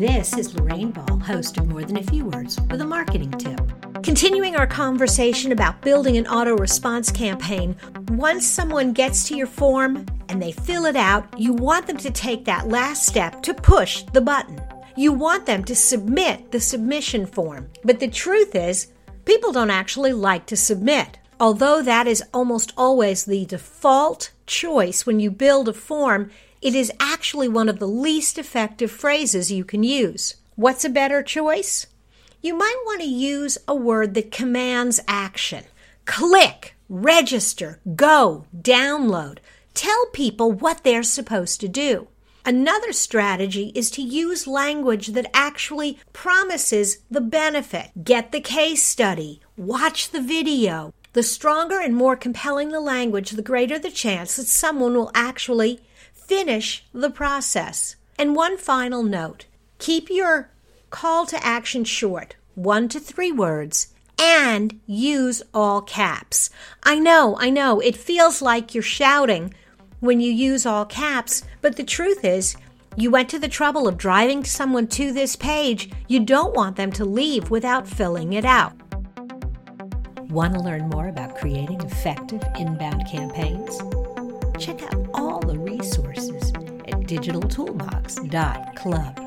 This is Lorraine Ball, host of More Than a Few Words, with a marketing tip. Continuing our conversation about building an auto response campaign, once someone gets to your form and they fill it out, you want them to take that last step to push the button. You want them to submit the submission form. But the truth is, people don't actually like to submit. Although that is almost always the default choice when you build a form, it is actually one of the least effective phrases you can use. What's a better choice? You might want to use a word that commands action. Click, register, go, download. Tell people what they're supposed to do. Another strategy is to use language that actually promises the benefit. Get the case study, watch the video. The stronger and more compelling the language, the greater the chance that someone will actually finish the process. And one final note keep your call to action short, one to three words, and use all caps. I know, I know, it feels like you're shouting when you use all caps, but the truth is, you went to the trouble of driving someone to this page. You don't want them to leave without filling it out. Want to learn more about creating effective inbound campaigns? Check out all the digitaltoolbox.club.